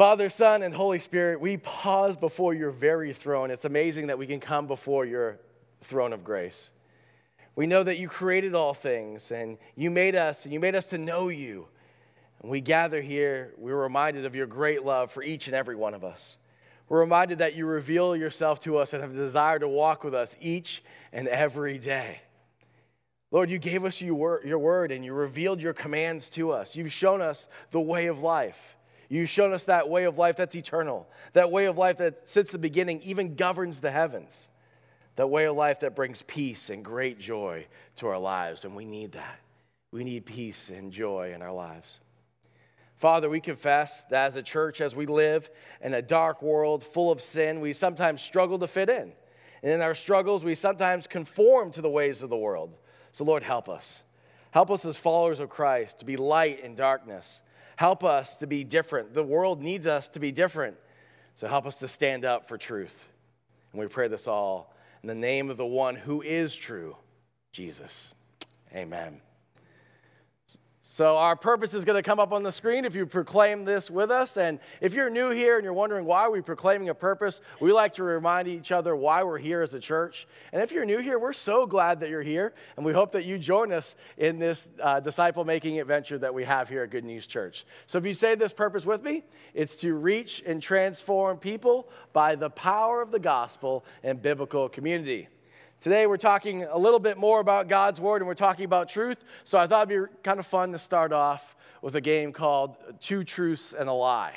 Father, Son, and Holy Spirit, we pause before your very throne. It's amazing that we can come before your throne of grace. We know that you created all things and you made us, and you made us to know you. And we gather here, we're reminded of your great love for each and every one of us. We're reminded that you reveal yourself to us and have a desire to walk with us each and every day. Lord, you gave us your word and you revealed your commands to us. You've shown us the way of life. You've shown us that way of life that's eternal, that way of life that since the beginning even governs the heavens, that way of life that brings peace and great joy to our lives. And we need that. We need peace and joy in our lives. Father, we confess that as a church, as we live in a dark world full of sin, we sometimes struggle to fit in. And in our struggles, we sometimes conform to the ways of the world. So, Lord, help us. Help us as followers of Christ to be light in darkness Help us to be different. The world needs us to be different. So help us to stand up for truth. And we pray this all in the name of the one who is true, Jesus. Amen. So, our purpose is going to come up on the screen if you proclaim this with us. And if you're new here and you're wondering why we're proclaiming a purpose, we like to remind each other why we're here as a church. And if you're new here, we're so glad that you're here. And we hope that you join us in this uh, disciple making adventure that we have here at Good News Church. So, if you say this purpose with me, it's to reach and transform people by the power of the gospel and biblical community. Today, we're talking a little bit more about God's Word and we're talking about truth. So, I thought it'd be kind of fun to start off with a game called Two Truths and a Lie.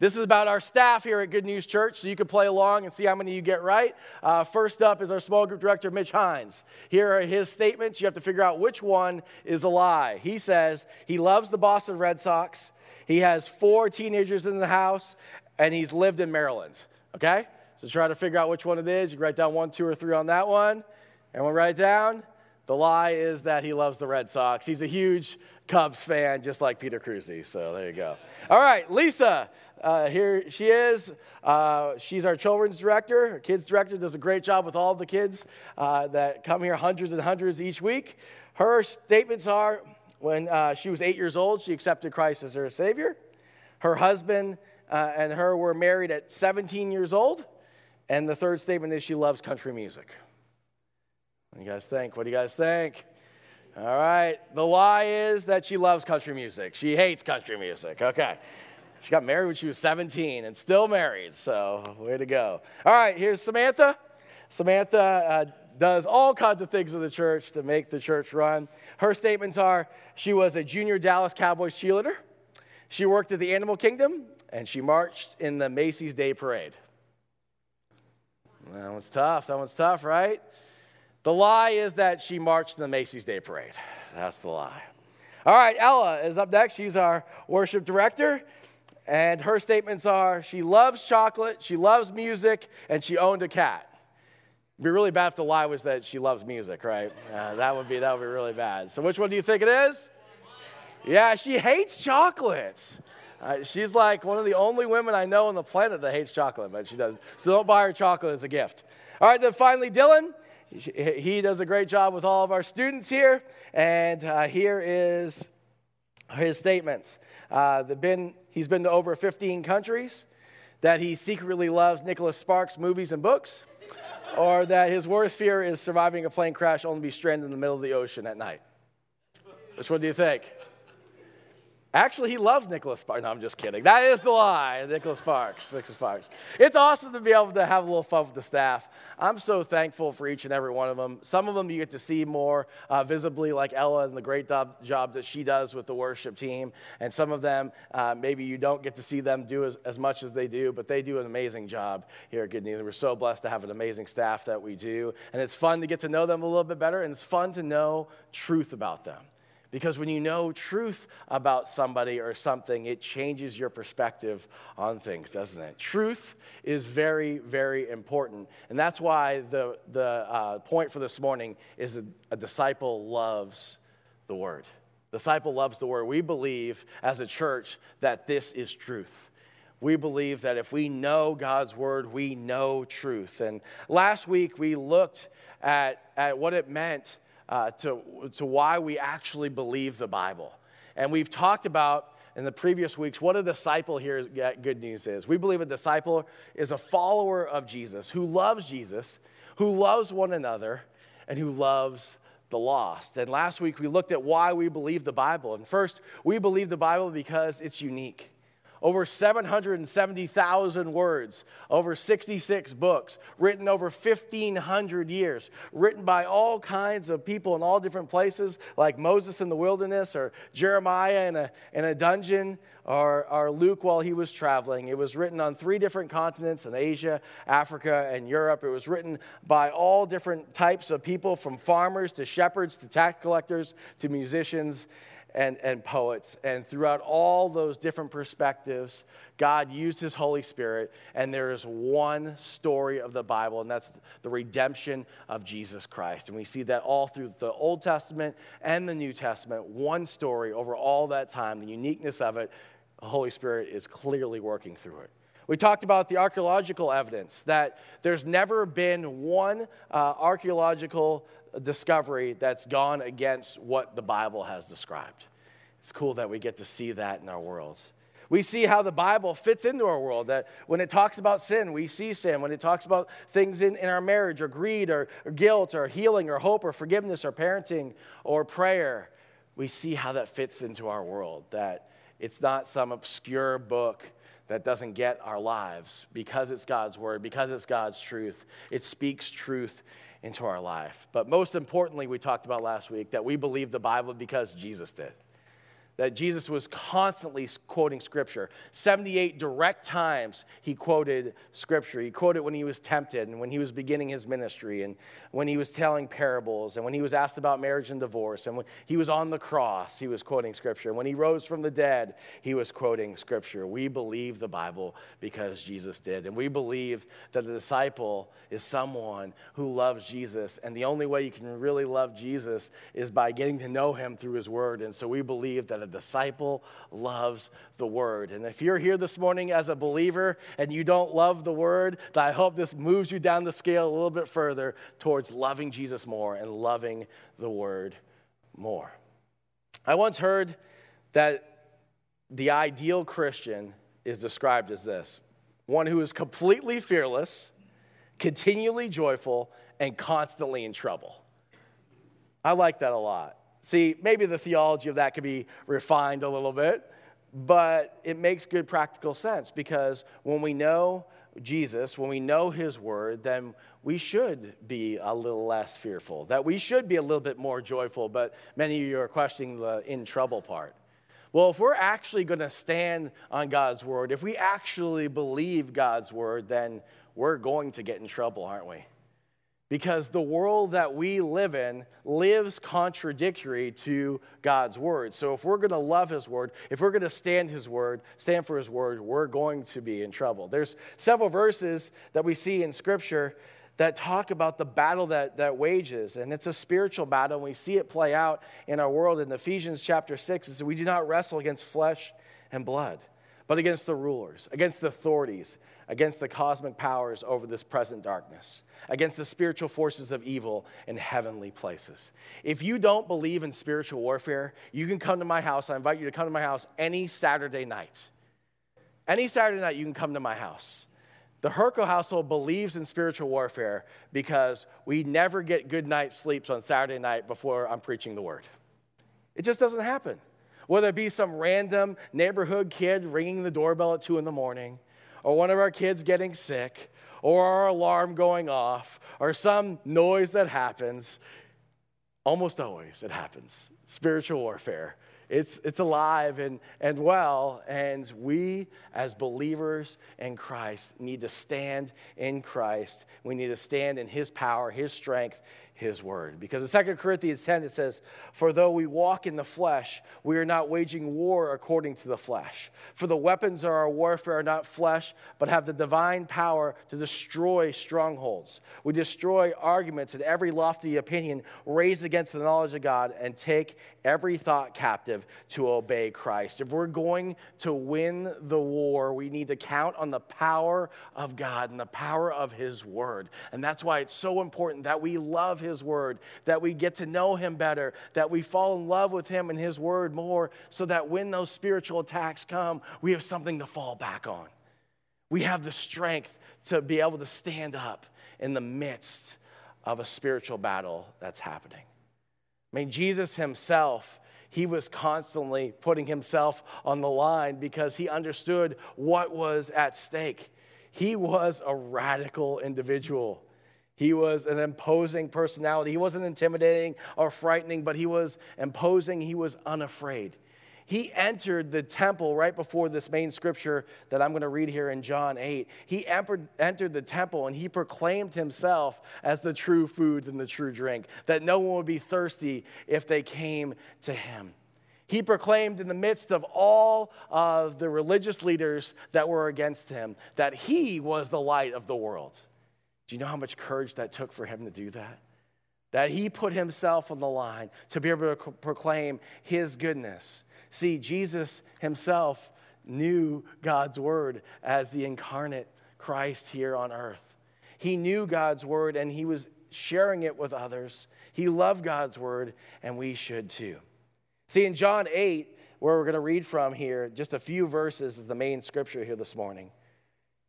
This is about our staff here at Good News Church, so you can play along and see how many you get right. Uh, first up is our small group director, Mitch Hines. Here are his statements. You have to figure out which one is a lie. He says he loves the Boston Red Sox, he has four teenagers in the house, and he's lived in Maryland. Okay? So try to figure out which one it is. You write down one, two, or three on that one. And we'll write it down. The lie is that he loves the Red Sox. He's a huge Cubs fan, just like Peter Cruzy. So there you go. All right, Lisa. Uh, here she is. Uh, she's our children's director, our kids director, does a great job with all the kids uh, that come here, hundreds and hundreds each week. Her statements are when uh, she was eight years old, she accepted Christ as her Savior. Her husband uh, and her were married at 17 years old. And the third statement is she loves country music. What do you guys think? What do you guys think? All right. The lie is that she loves country music. She hates country music. Okay. She got married when she was 17 and still married. So, way to go. All right. Here's Samantha. Samantha uh, does all kinds of things in the church to make the church run. Her statements are she was a junior Dallas Cowboys cheerleader, she worked at the Animal Kingdom, and she marched in the Macy's Day Parade. That one's tough. That one's tough, right? The lie is that she marched in the Macy's Day Parade. That's the lie. All right, Ella is up next. She's our worship director. And her statements are she loves chocolate, she loves music, and she owned a cat. It'd be really bad if the lie was that she loves music, right? Uh, that would be that would be really bad. So which one do you think it is? Yeah, she hates chocolates. Uh, she's like one of the only women I know on the planet that hates chocolate, but she does. So don't buy her chocolate as a gift. All right, then finally, Dylan. He does a great job with all of our students here. And uh, here is his statements. Uh, been, he's been to over 15 countries, that he secretly loves Nicholas Sparks movies and books, or that his worst fear is surviving a plane crash only to be stranded in the middle of the ocean at night. Which one do you think? Actually, he loves Nicholas Sparks. No, I'm just kidding. That is the lie. Nicholas Sparks. Nicholas Sparks. It's awesome to be able to have a little fun with the staff. I'm so thankful for each and every one of them. Some of them you get to see more uh, visibly, like Ella and the great job, job that she does with the worship team. And some of them, uh, maybe you don't get to see them do as, as much as they do, but they do an amazing job here at Good News. We're so blessed to have an amazing staff that we do. And it's fun to get to know them a little bit better, and it's fun to know truth about them. Because when you know truth about somebody or something, it changes your perspective on things, doesn't it? Truth is very, very important. And that's why the, the uh, point for this morning is a, a disciple loves the word. Disciple loves the word. We believe as a church that this is truth. We believe that if we know God's word, we know truth. And last week we looked at, at what it meant uh, to, to why we actually believe the Bible. And we've talked about in the previous weeks what a disciple here good news is. We believe a disciple is a follower of Jesus who loves Jesus, who loves one another, and who loves the lost. And last week we looked at why we believe the Bible. And first, we believe the Bible because it's unique over 770,000 words, over 66 books, written over 1,500 years, written by all kinds of people in all different places, like Moses in the wilderness, or Jeremiah in a, in a dungeon, or, or Luke while he was traveling. It was written on three different continents in Asia, Africa, and Europe. It was written by all different types of people, from farmers to shepherds to tax collectors to musicians and, and poets. And throughout all those different perspectives, God used his Holy Spirit, and there is one story of the Bible, and that's the redemption of Jesus Christ. And we see that all through the Old Testament and the New Testament, one story over all that time, the uniqueness of it, the Holy Spirit is clearly working through it. We talked about the archaeological evidence that there's never been one uh, archaeological discovery that's gone against what the Bible has described. It's cool that we get to see that in our worlds. We see how the Bible fits into our world. That when it talks about sin, we see sin. When it talks about things in, in our marriage, or greed, or, or guilt, or healing, or hope, or forgiveness, or parenting, or prayer, we see how that fits into our world. That it's not some obscure book that doesn't get our lives because it's God's word, because it's God's truth. It speaks truth into our life. But most importantly, we talked about last week that we believe the Bible because Jesus did that Jesus was constantly quoting scripture. 78 direct times he quoted scripture. He quoted when he was tempted and when he was beginning his ministry and when he was telling parables and when he was asked about marriage and divorce and when he was on the cross, he was quoting scripture. When he rose from the dead, he was quoting scripture. We believe the Bible because Jesus did. And we believe that a disciple is someone who loves Jesus. And the only way you can really love Jesus is by getting to know him through his word. And so we believe that a disciple loves the word. And if you're here this morning as a believer and you don't love the word, then I hope this moves you down the scale a little bit further towards loving Jesus more and loving the word more. I once heard that the ideal Christian is described as this one who is completely fearless, continually joyful, and constantly in trouble. I like that a lot. See, maybe the theology of that could be refined a little bit, but it makes good practical sense because when we know Jesus, when we know his word, then we should be a little less fearful, that we should be a little bit more joyful, but many of you are questioning the in trouble part. Well, if we're actually going to stand on God's word, if we actually believe God's word, then we're going to get in trouble, aren't we? Because the world that we live in lives contradictory to God's word. So if we're going to love his word, if we're going to stand his word, stand for his word, we're going to be in trouble. There's several verses that we see in scripture that talk about the battle that, that wages, and it's a spiritual battle, and we see it play out in our world. In Ephesians chapter 6, it says, We do not wrestle against flesh and blood, but against the rulers, against the authorities, against the cosmic powers over this present darkness, against the spiritual forces of evil in heavenly places. If you don't believe in spiritual warfare, you can come to my house. I invite you to come to my house any Saturday night. Any Saturday night, you can come to my house. The Herco household believes in spiritual warfare because we never get good night sleeps on Saturday night before I'm preaching the word. It just doesn't happen. Whether it be some random neighborhood kid ringing the doorbell at two in the morning, or one of our kids getting sick, or our alarm going off, or some noise that happens. Almost always it happens. Spiritual warfare. It's, it's alive and, and well, and we as believers in Christ need to stand in Christ. We need to stand in His power, His strength, his word. Because in 2 Corinthians 10, it says, For though we walk in the flesh, we are not waging war according to the flesh. For the weapons of our warfare are not flesh, but have the divine power to destroy strongholds. We destroy arguments and every lofty opinion raised against the knowledge of God and take every thought captive to obey Christ. If we're going to win the war, we need to count on the power of God and the power of his word. And that's why it's so important that we love His Word, that we get to know Him better, that we fall in love with Him and His Word more, so that when those spiritual attacks come, we have something to fall back on. We have the strength to be able to stand up in the midst of a spiritual battle that's happening. I mean, Jesus Himself he was constantly putting himself on the line because he understood what was at stake. He was a radical individual. He was an imposing personality. He wasn't intimidating or frightening, but he was imposing. He was unafraid. He entered the temple right before this main scripture that I'm going to read here in John 8. He entered the temple and he proclaimed himself as the true food and the true drink, that no one would be thirsty if they came to him. He proclaimed in the midst of all of the religious leaders that were against him that he was the light of the world. Do you know how much courage that took for him to do that? That he put himself on the line to be able to proclaim his goodness. See, Jesus himself knew God's word as the incarnate Christ here on earth. He knew God's word and he was sharing it with others. He loved God's word, and we should too. See, in John 8, where we're going to read from here, just a few verses is the main scripture here this morning.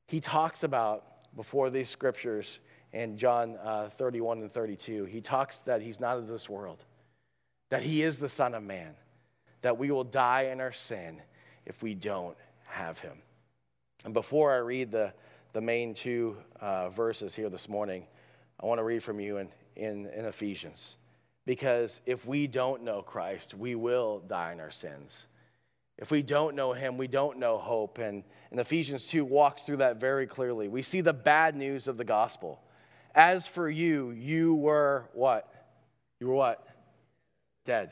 He talks about, before these scriptures in John uh, 31 and 32, he talks that he's not of this world, that he is the Son of Man that we will die in our sin if we don't have him. And before I read the, the main two uh, verses here this morning, I want to read from you in, in, in Ephesians. Because if we don't know Christ, we will die in our sins. If we don't know him, we don't know hope. And, and Ephesians 2 walks through that very clearly. We see the bad news of the gospel. As for you, you were what? You were what? Dead.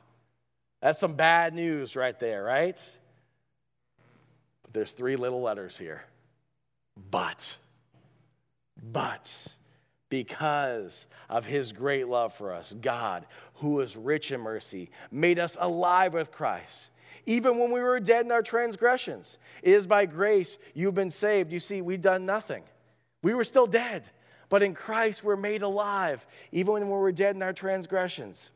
That's some bad news right there, right? But there's three little letters here. But, but, because of his great love for us, God, who is rich in mercy, made us alive with Christ. Even when we were dead in our transgressions, it is by grace you've been saved. You see, we've done nothing. We were still dead, but in Christ we're made alive, even when we were dead in our transgressions.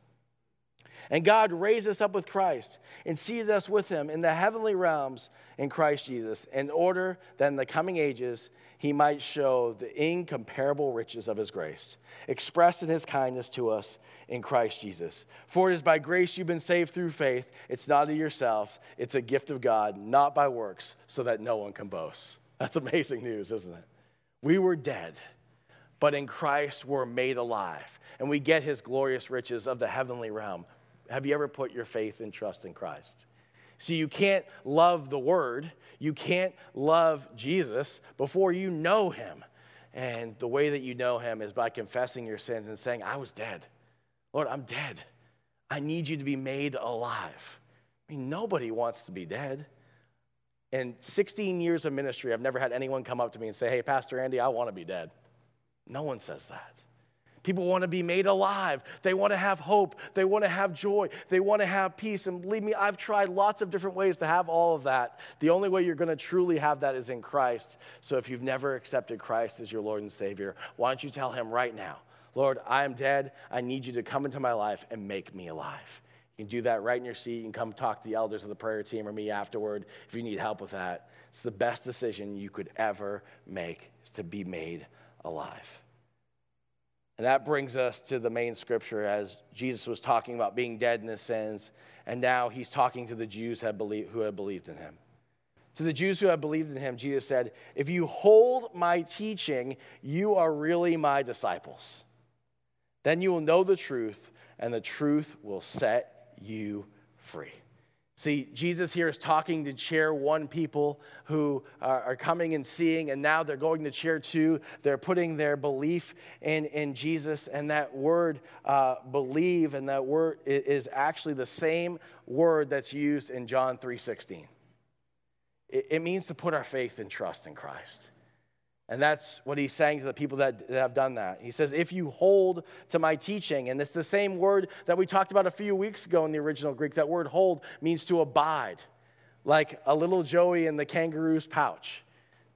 And God raised us up with Christ and seated us with him in the heavenly realms in Christ Jesus, in order that in the coming ages he might show the incomparable riches of his grace, expressed in his kindness to us in Christ Jesus. For it is by grace you've been saved through faith. It's not of yourself, it's a gift of God, not by works, so that no one can boast. That's amazing news, isn't it? We were dead, but in Christ we're made alive, and we get his glorious riches of the heavenly realm have you ever put your faith and trust in Christ? See, you can't love the Word, you can't love Jesus before you know Him. And the way that you know Him is by confessing your sins and saying, I was dead. Lord, I'm dead. I need you to be made alive. I mean, nobody wants to be dead. In 16 years of ministry, I've never had anyone come up to me and say, Hey, Pastor Andy, I want to be dead. No one says that. People want to be made alive. They want to have hope. They want to have joy. They want to have peace. And believe me, I've tried lots of different ways to have all of that. The only way you're going to truly have that is in Christ. So if you've never accepted Christ as your Lord and Savior, why don't you tell Him right now, Lord, I am dead. I need you to come into my life and make me alive. You can do that right in your seat. You can come talk to the elders of the prayer team or me afterward if you need help with that. It's the best decision you could ever make is to be made alive. And that brings us to the main scripture as Jesus was talking about being dead in his sins, and now he's talking to the Jews who had believed in him. To the Jews who had believed in him, Jesus said, If you hold my teaching, you are really my disciples. Then you will know the truth, and the truth will set you free. See, Jesus here is talking to chair one people who are, coming and seeing, and now they're going to chair two. They're putting their belief in, in Jesus, and that word uh, believe, and that word is actually the same word that's used in John 3.16. It, it means to put our faith and trust in Christ. And that's what he's saying to the people that, that, have done that. He says, If you hold to my teaching, and it's the same word that we talked about a few weeks ago in the original Greek, that word hold means to abide, like a little Joey in the kangaroo's pouch.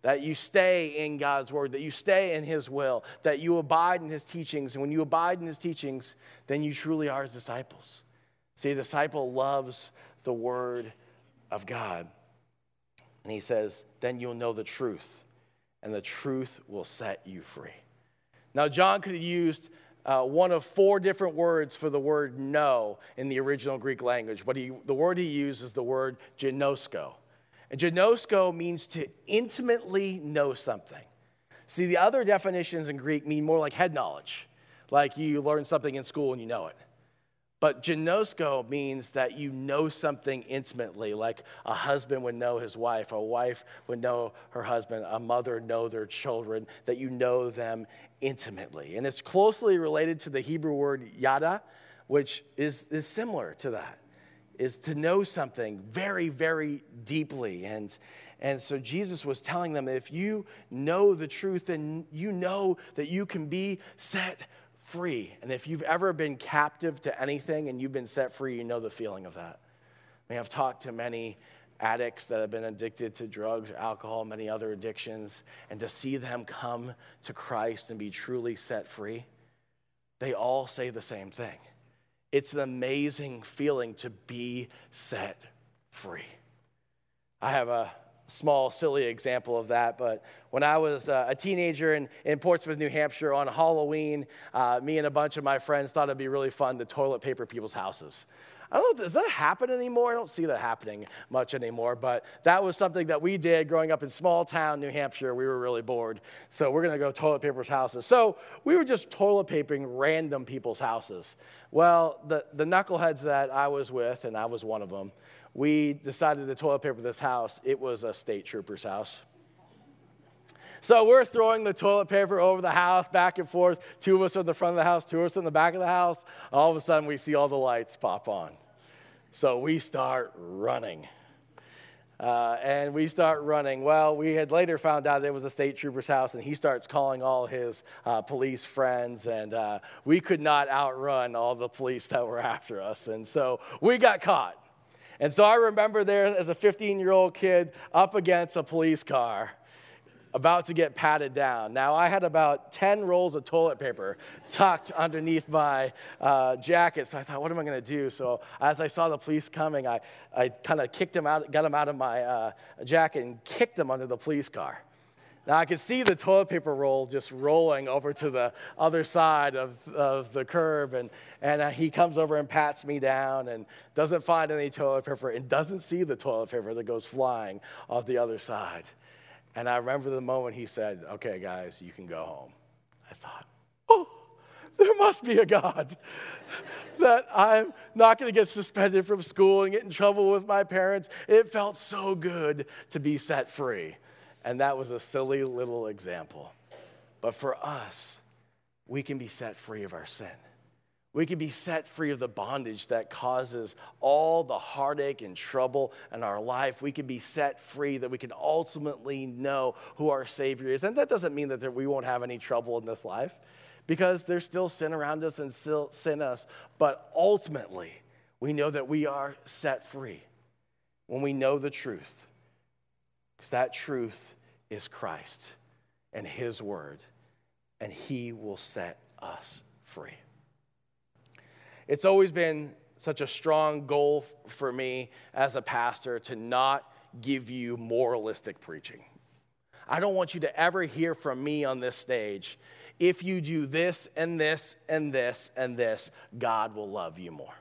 That you stay in God's word, that you stay in his will, that you abide in his teachings. And when you abide in his teachings, then you truly are his disciples. See, a disciple loves the word of God. And he says, Then you'll know the truth and the truth will set you free. Now, John could have used uh, one of four different words for the word know in the original Greek language, but he, the word he used is the word ginosko. And ginosko means to intimately know something. See, the other definitions in Greek mean more like head knowledge, like you learn something in school and you know it. But ginosko means that you know something intimately, like a husband would know his wife, a wife would know her husband, a mother know their children, that you know them intimately. And it's closely related to the Hebrew word yada, which is, is similar to that, is to know something very, very deeply. And, and so Jesus was telling them if you know the truth, then you know that you can be set free. And if you've ever been captive to anything and you've been set free, you know the feeling of that. I mean, I've talked to many addicts that have been addicted to drugs, alcohol, many other addictions, and to see them come to Christ and be truly set free, they all say the same thing. It's an amazing feeling to be set free. I have a small, silly example of that. But when I was uh, a teenager in, in Portsmouth, New Hampshire on Halloween, uh, me and a bunch of my friends thought it'd be really fun to toilet paper people's houses. I don't know, does that happen anymore? I don't see that happening much anymore, but that was something that we did growing up in small town New Hampshire. We were really bored. So we're to go toilet paper's houses. So we were just toilet papering random people's houses. Well, the, the knuckleheads that I was with, and I was one of them, we decided to toilet paper this house. It was a state trooper's house. So we're throwing the toilet paper over the house, back and forth. Two of us are in the front of the house, two of us in the back of the house. All of a sudden, we see all the lights pop on. So we start running. Uh, and we start running. Well, we had later found out it was a state trooper's house, and he starts calling all his uh, police friends, and uh, we could not outrun all the police that were after us. And so we got caught. And so I remember there as a 15 year old kid up against a police car about to get patted down. Now, I had about 10 rolls of toilet paper tucked underneath my uh, jacket, so I thought, what am I going to do? So, as I saw the police coming, I, I kind of kicked him out, got him out of my uh, jacket, and kicked him under the police car. Now I could see the toilet paper roll just rolling over to the other side of, of the curb, and, and uh, he comes over and pats me down and doesn't find any toilet paper and doesn't see the toilet paper that goes flying off the other side. And I remember the moment he said, Okay, guys, you can go home. I thought, Oh, there must be a God. that I'm not going to get suspended from school and get in trouble with my parents. It felt so good to be set free. And that was a silly little example. But for us, we can be set free of our sin. We can be set free of the bondage that causes all the heartache and trouble in our life. We can be set free that we can ultimately know who our Savior is. And that doesn't mean that we won't have any trouble in this life because there's still sin around us and still sin us. But ultimately, we know that we are set free when we know the truth. Because that truth is Christ and His Word, and He will set us free. It's always been such a strong goal for me as a pastor to not give you moralistic preaching. I don't want you to ever hear from me on this stage if you do this and this and this and this, God will love you more.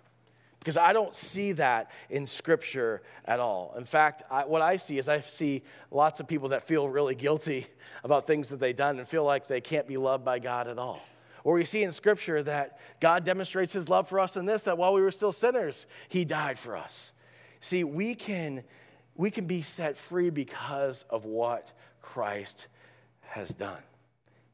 Because I don't see that in Scripture at all. In fact, I, what I see is I see lots of people that feel really guilty about things that they've done and feel like they can't be loved by God at all. Or we see in Scripture that God demonstrates His love for us in this that while we were still sinners, He died for us. See, we can, we can be set free because of what Christ has done.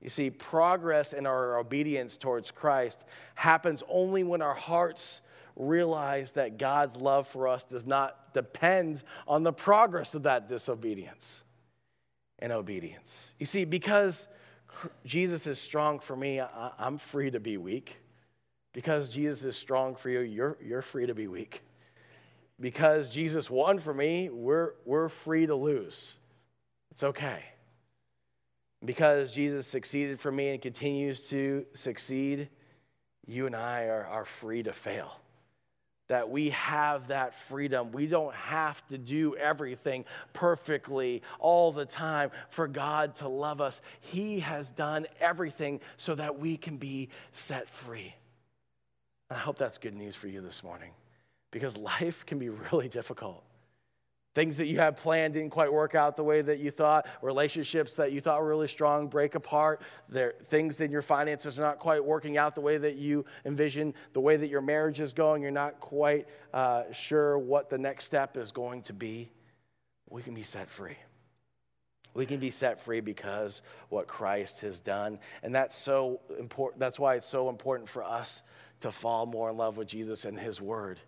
You see, progress in our obedience towards Christ happens only when our hearts realize that God's love for us does not depend on the progress of that disobedience and obedience. You see, because Jesus is strong for me, I'm free to be weak. Because Jesus is strong for you, you're, you're free to be weak. Because Jesus won for me, we're, we're free to lose. It's okay. Because Jesus succeeded for me and continues to succeed, you and I are, are free to fail that we have that freedom. We don't have to do everything perfectly all the time for God to love us. He has done everything so that we can be set free. I hope that's good news for you this morning because life can be really difficult. Things that you had planned didn't quite work out the way that you thought. Relationships that you thought were really strong break apart. There, things in your finances are not quite working out the way that you envision. The way that your marriage is going, you're not quite uh, sure what the next step is going to be. We can be set free. We can be set free because what Christ has done. And that's so important. That's why it's so important for us to fall more in love with Jesus and his word.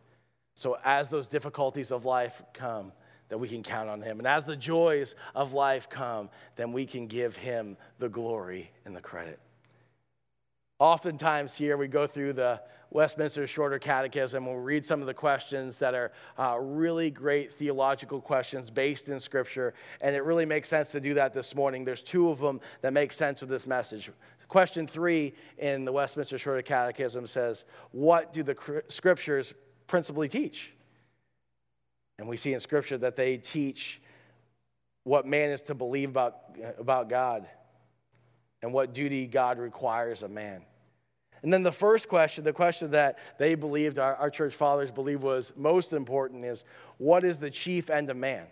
So as those difficulties of life come, that we can count on him. And as the joys of life come, then we can give him the glory and the credit. Oftentimes, here we go through the Westminster Shorter Catechism and we'll read some of the questions that are uh, really great theological questions based in Scripture. And it really makes sense to do that this morning. There's two of them that make sense with this message. Question three in the Westminster Shorter Catechism says, What do the Scriptures principally teach? And we see in Scripture that they teach what man is to believe about, about God and what duty God requires of man. And then the first question, the question that they believed, our, our church fathers believed was most important is what is the chief end of man?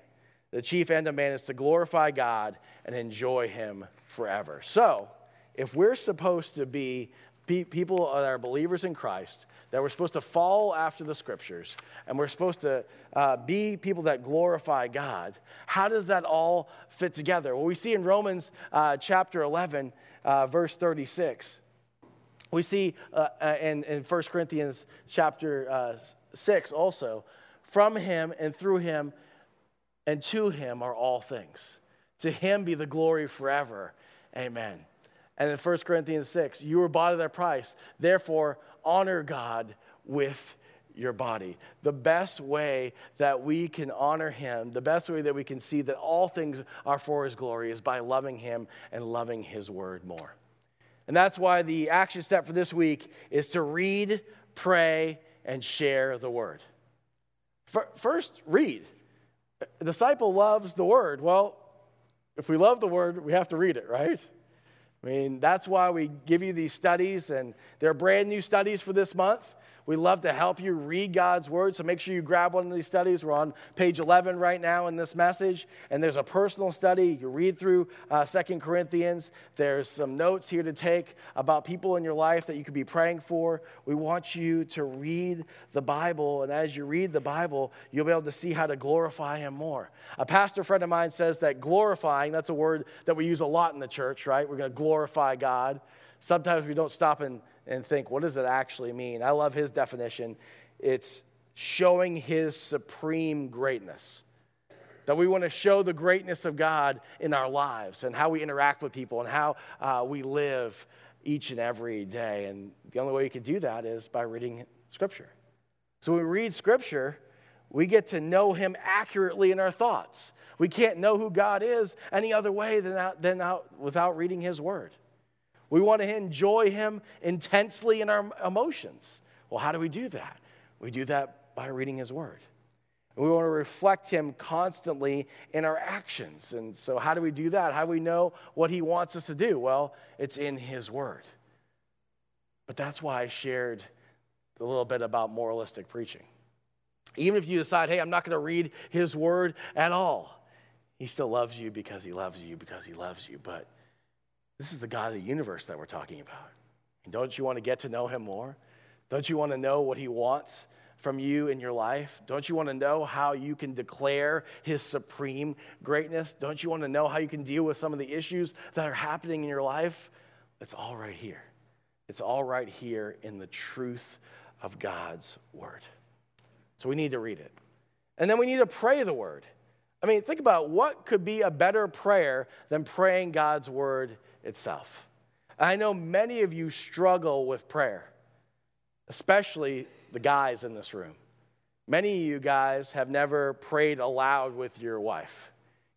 The chief end of man is to glorify God and enjoy Him forever. So, if we're supposed to be people that are believers in Christ, that we're supposed to follow after the scriptures, and we're supposed to uh, be people that glorify God, how does that all fit together? Well, we see in Romans uh, chapter 11, uh, verse 36. We see uh, uh, in, in 1 Corinthians chapter uh, 6 also, from him and through him and to him are all things. To him be the glory forever. Amen. And in 1 Corinthians 6, you were bought at a price. Therefore, honor God with your body. The best way that we can honor him, the best way that we can see that all things are for his glory is by loving him and loving his word more. And that's why the action step for this week is to read, pray, and share the word. First, read. A disciple loves the word. Well, if we love the word, we have to read it, right? I mean, that's why we give you these studies, and they're brand new studies for this month. We love to help you read God's word, so make sure you grab one of these studies. We're on page 11 right now in this message, and there's a personal study. You read through uh, Second Corinthians. There's some notes here to take about people in your life that you could be praying for. We want you to read the Bible, and as you read the Bible, you'll be able to see how to glorify Him more. A pastor friend of mine says that glorifying, that's a word that we use a lot in the church, right? We're going to glorify God. Sometimes we don't stop and and think, what does it actually mean? I love his definition. It's showing his supreme greatness. That we want to show the greatness of God in our lives and how we interact with people and how uh, we live each and every day. And the only way you can do that is by reading Scripture. So when we read Scripture, we get to know Him accurately in our thoughts. We can't know who God is any other way than, than out, without reading His Word. We want to enjoy Him intensely in our emotions. Well, how do we do that? We do that by reading His Word. we want to reflect Him constantly in our actions. And so, how do we do that? How do we know what He wants us to do? Well, it's in His Word. But that's why I shared a little bit about moralistic preaching. Even if you decide, hey, I'm not going to read His Word at all, He still loves you because He loves you because He loves you. But this is the God of the universe that we're talking about. And don't you want to get to know him more? Don't you want to know what he wants from you in your life? Don't you want to know how you can declare His supreme greatness? Don't you want to know how you can deal with some of the issues that are happening in your life? It's all right here. It's all right here in the truth of God's Word. So we need to read it. And then we need to pray the Word. I mean, think about what could be a better prayer than praying God's Word itself. I know many of you struggle with prayer, especially the guys in this room. Many of you guys have never prayed aloud with your wife.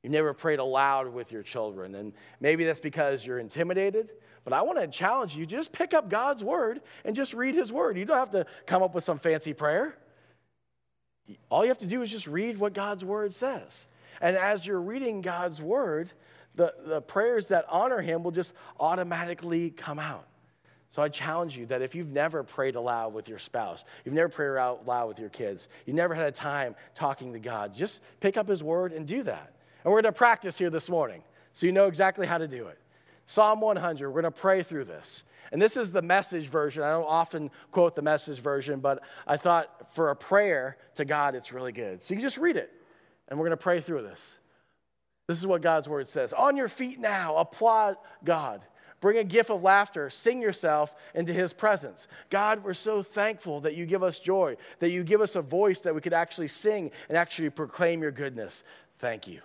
You've never prayed aloud with your children. And maybe that's because you're intimidated. But I want to challenge you just pick up God's word and just read his word. You don't have to come up with some fancy prayer. All you have to do is just read what God's word says. And as you're reading God's word, the, the prayers that honor him will just automatically come out. So I challenge you that if you've never prayed aloud with your spouse, you've never prayed out loud with your kids, you've never had a time talking to God, just pick up his word and do that. And we're going to practice here this morning so you know exactly how to do it. Psalm 100, we're going to pray through this. And this is the message version. I don't often quote the message version, but I thought for a prayer to God, it's really good. So you just read it, and we're going to pray through this. This is what God's word says On your feet now, applaud God. Bring a gift of laughter. Sing yourself into his presence. God, we're so thankful that you give us joy, that you give us a voice that we could actually sing and actually proclaim your goodness. Thank you.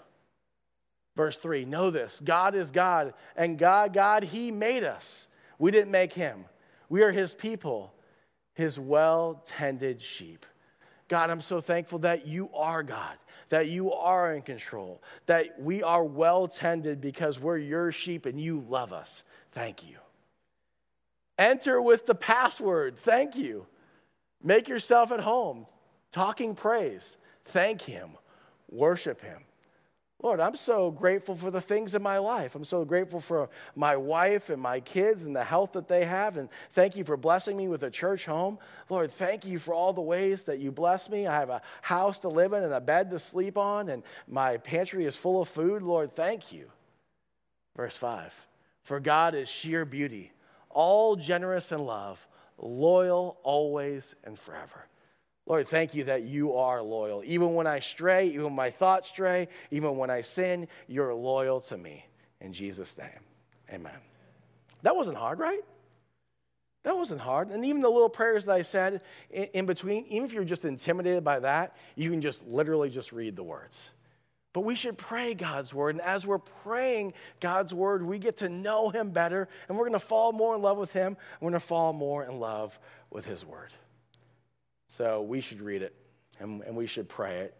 Verse 3 Know this God is God, and God, God, He made us. We didn't make Him. We are His people, His well tended sheep. God, I'm so thankful that you are God that you are in control, that we are well tended because we're your sheep and you love us. Thank you. Enter with the password. Thank you. Make yourself at home, talking praise. Thank Him. Worship Him. Lord, I'm so grateful for the things in my life. I'm so grateful for my wife and my kids and the health that they have. And thank you for blessing me with a church home. Lord, thank you for all the ways that you bless me. I have a house to live in and a bed to sleep on, and my pantry is full of food. Lord, thank you. Verse 5 For God is sheer beauty, all generous in love, loyal always and forever. Lord, thank you that you are loyal. Even when I stray, even when my thoughts stray, even when I sin, you're loyal to me. In Jesus' name, amen. That wasn't hard, right? That wasn't hard. And even the little prayers that I said in, between, even if you're just intimidated by that, you can just literally just read the words. But we should pray God's word. And as we're praying God's word, we get to know him better, and we're going to fall more in love with him. We're going to fall more in love with his word. So we should read it and, and we should pray it.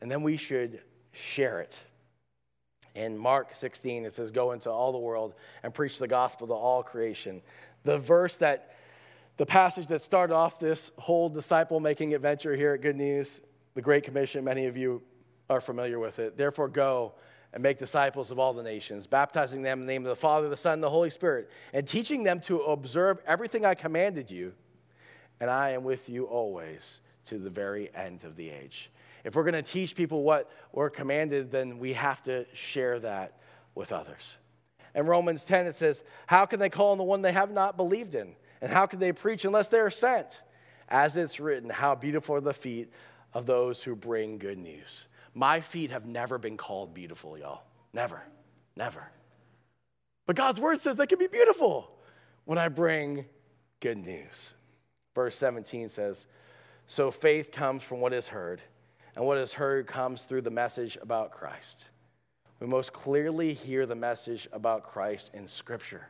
And then we should share it. In Mark 16, it says, Go into all the world and preach the gospel to all creation. The verse that, the passage that started off this whole disciple making adventure here at Good News, the Great Commission, many of you are familiar with it. Therefore, go and make disciples of all the nations, baptizing them in the name of the Father, the Son, and the Holy Spirit, and teaching them to observe everything I commanded you and I am with you always to the very end of the age. If we're going to teach people what we're commanded, then we have to share that with others. In Romans 10, it says, How can they call on the one they have not believed in? And how can they preach unless they are sent? As it's written, How beautiful are the feet of those who bring good news. My feet have never been called beautiful, y'all. Never. Never. But God's word says they can be beautiful when I bring good news. Verse 17 says, So faith comes from what is heard, and what is heard comes through the message about Christ. We most clearly hear the message about Christ in Scripture,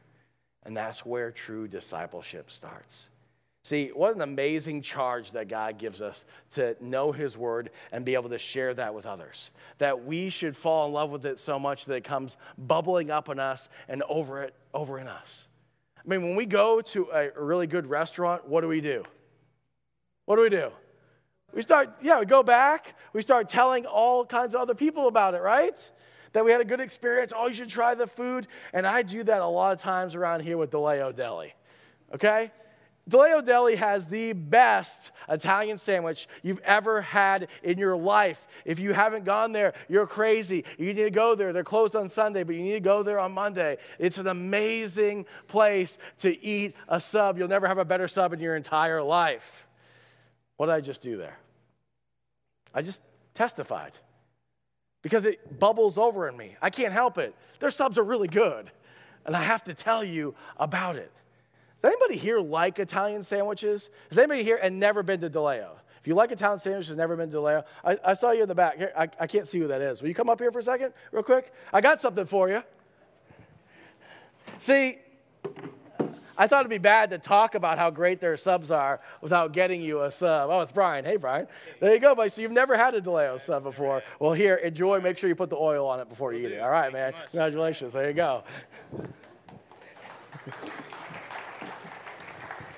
and that's where true discipleship starts. See, what an amazing charge that God gives us to know His Word and be able to share that with others. That we should fall in love with it so much that it comes bubbling up in us and over it, over in us. I mean, when we go to a really good restaurant, what do we do? What do we do? We start, yeah, we go back. We start telling all kinds of other people about it, right? That we had a good experience. Oh, you should try the food. And I do that a lot of times around here with DeLeo Deli. Okay? DeLeo Deli has the best Italian sandwich you've ever had in your life. If you haven't gone there, you're crazy. You need to go there. They're closed on Sunday, but you need to go there on Monday. It's an amazing place to eat a sub. You'll never have a better sub in your entire life. What did I just do there? I just testified because it bubbles over in me. I can't help it. Their subs are really good, and I have to tell you about it. Does anybody here like Italian sandwiches? Has anybody here and never been to DeLeo? If you like Italian sandwiches, and never been to DeLeo, I, I saw you in the back. Here, I, I can't see who that is. Will you come up here for a second, real quick? I got something for you. See, I thought it'd be bad to talk about how great their subs are without getting you a sub. Oh, it's Brian. Hey, Brian. There you go, buddy. So you've never had a DeLeo sub before. Well, here, enjoy. Make sure you put the oil on it before you eat it. All right, man. Congratulations. There you go.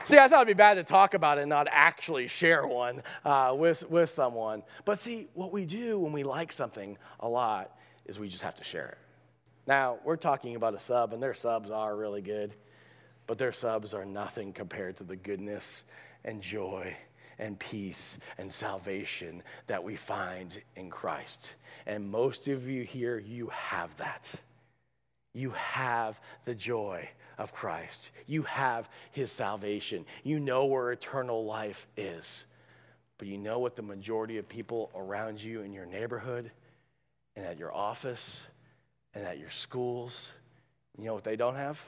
See, I thought it'd be bad to talk about it and not actually share one uh, with, with someone. But see, what we do when we like something a lot is we just have to share it. Now, we're talking about a sub, and their subs are really good but their subs are nothing compared to the goodness and joy and peace and salvation that we find in Christ. And most of you here, you have that. You have the joy of Christ. You have his salvation. You know where eternal life is. But you know what the majority of people around you in your neighborhood and at your office and at your schools, you know what they don't have?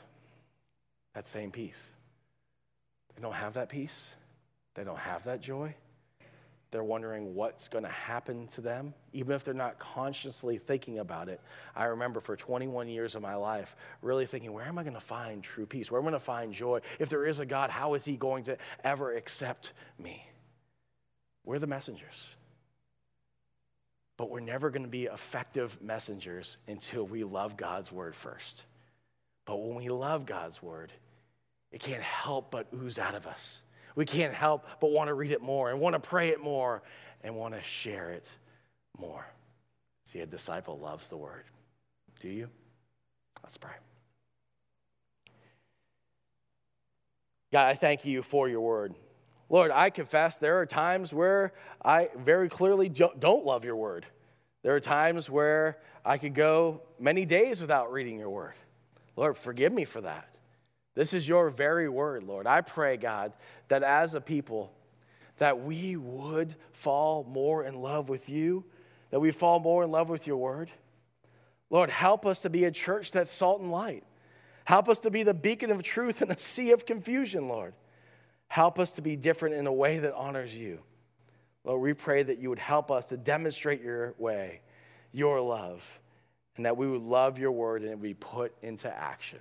that same peace. They don't have that peace, they don't have that joy. They're wondering what's going to happen to them, even if they're not consciously thinking about it. I remember for 21 years of my life really thinking, where am I going to find true peace? Where am I going to find joy? If there is a God, how is He going to ever accept me? We're the messengers. But we're never going to be effective messengers until we love God's word first. But when we love God's word, it can't help but ooze out of us. We can't help but want to read it more and want to pray it more and want to share it more. See, a disciple loves the word. Do you? Let's pray. God, I thank you for your word. Lord, I confess there are times where I very clearly don't love your word. There are times where I could go many days without reading your word. Lord, forgive me for that. This is your very word, Lord. I pray, God, that as a people, that we would fall more in love with you, that we fall more in love with your word. Lord, help us to be a church that's salt and light. Help us to be the beacon of truth in a sea of confusion, Lord. Help us to be different in a way that honors you. Lord, we pray that you would help us to demonstrate your way, your love, and that we would love your word and it would be put into action.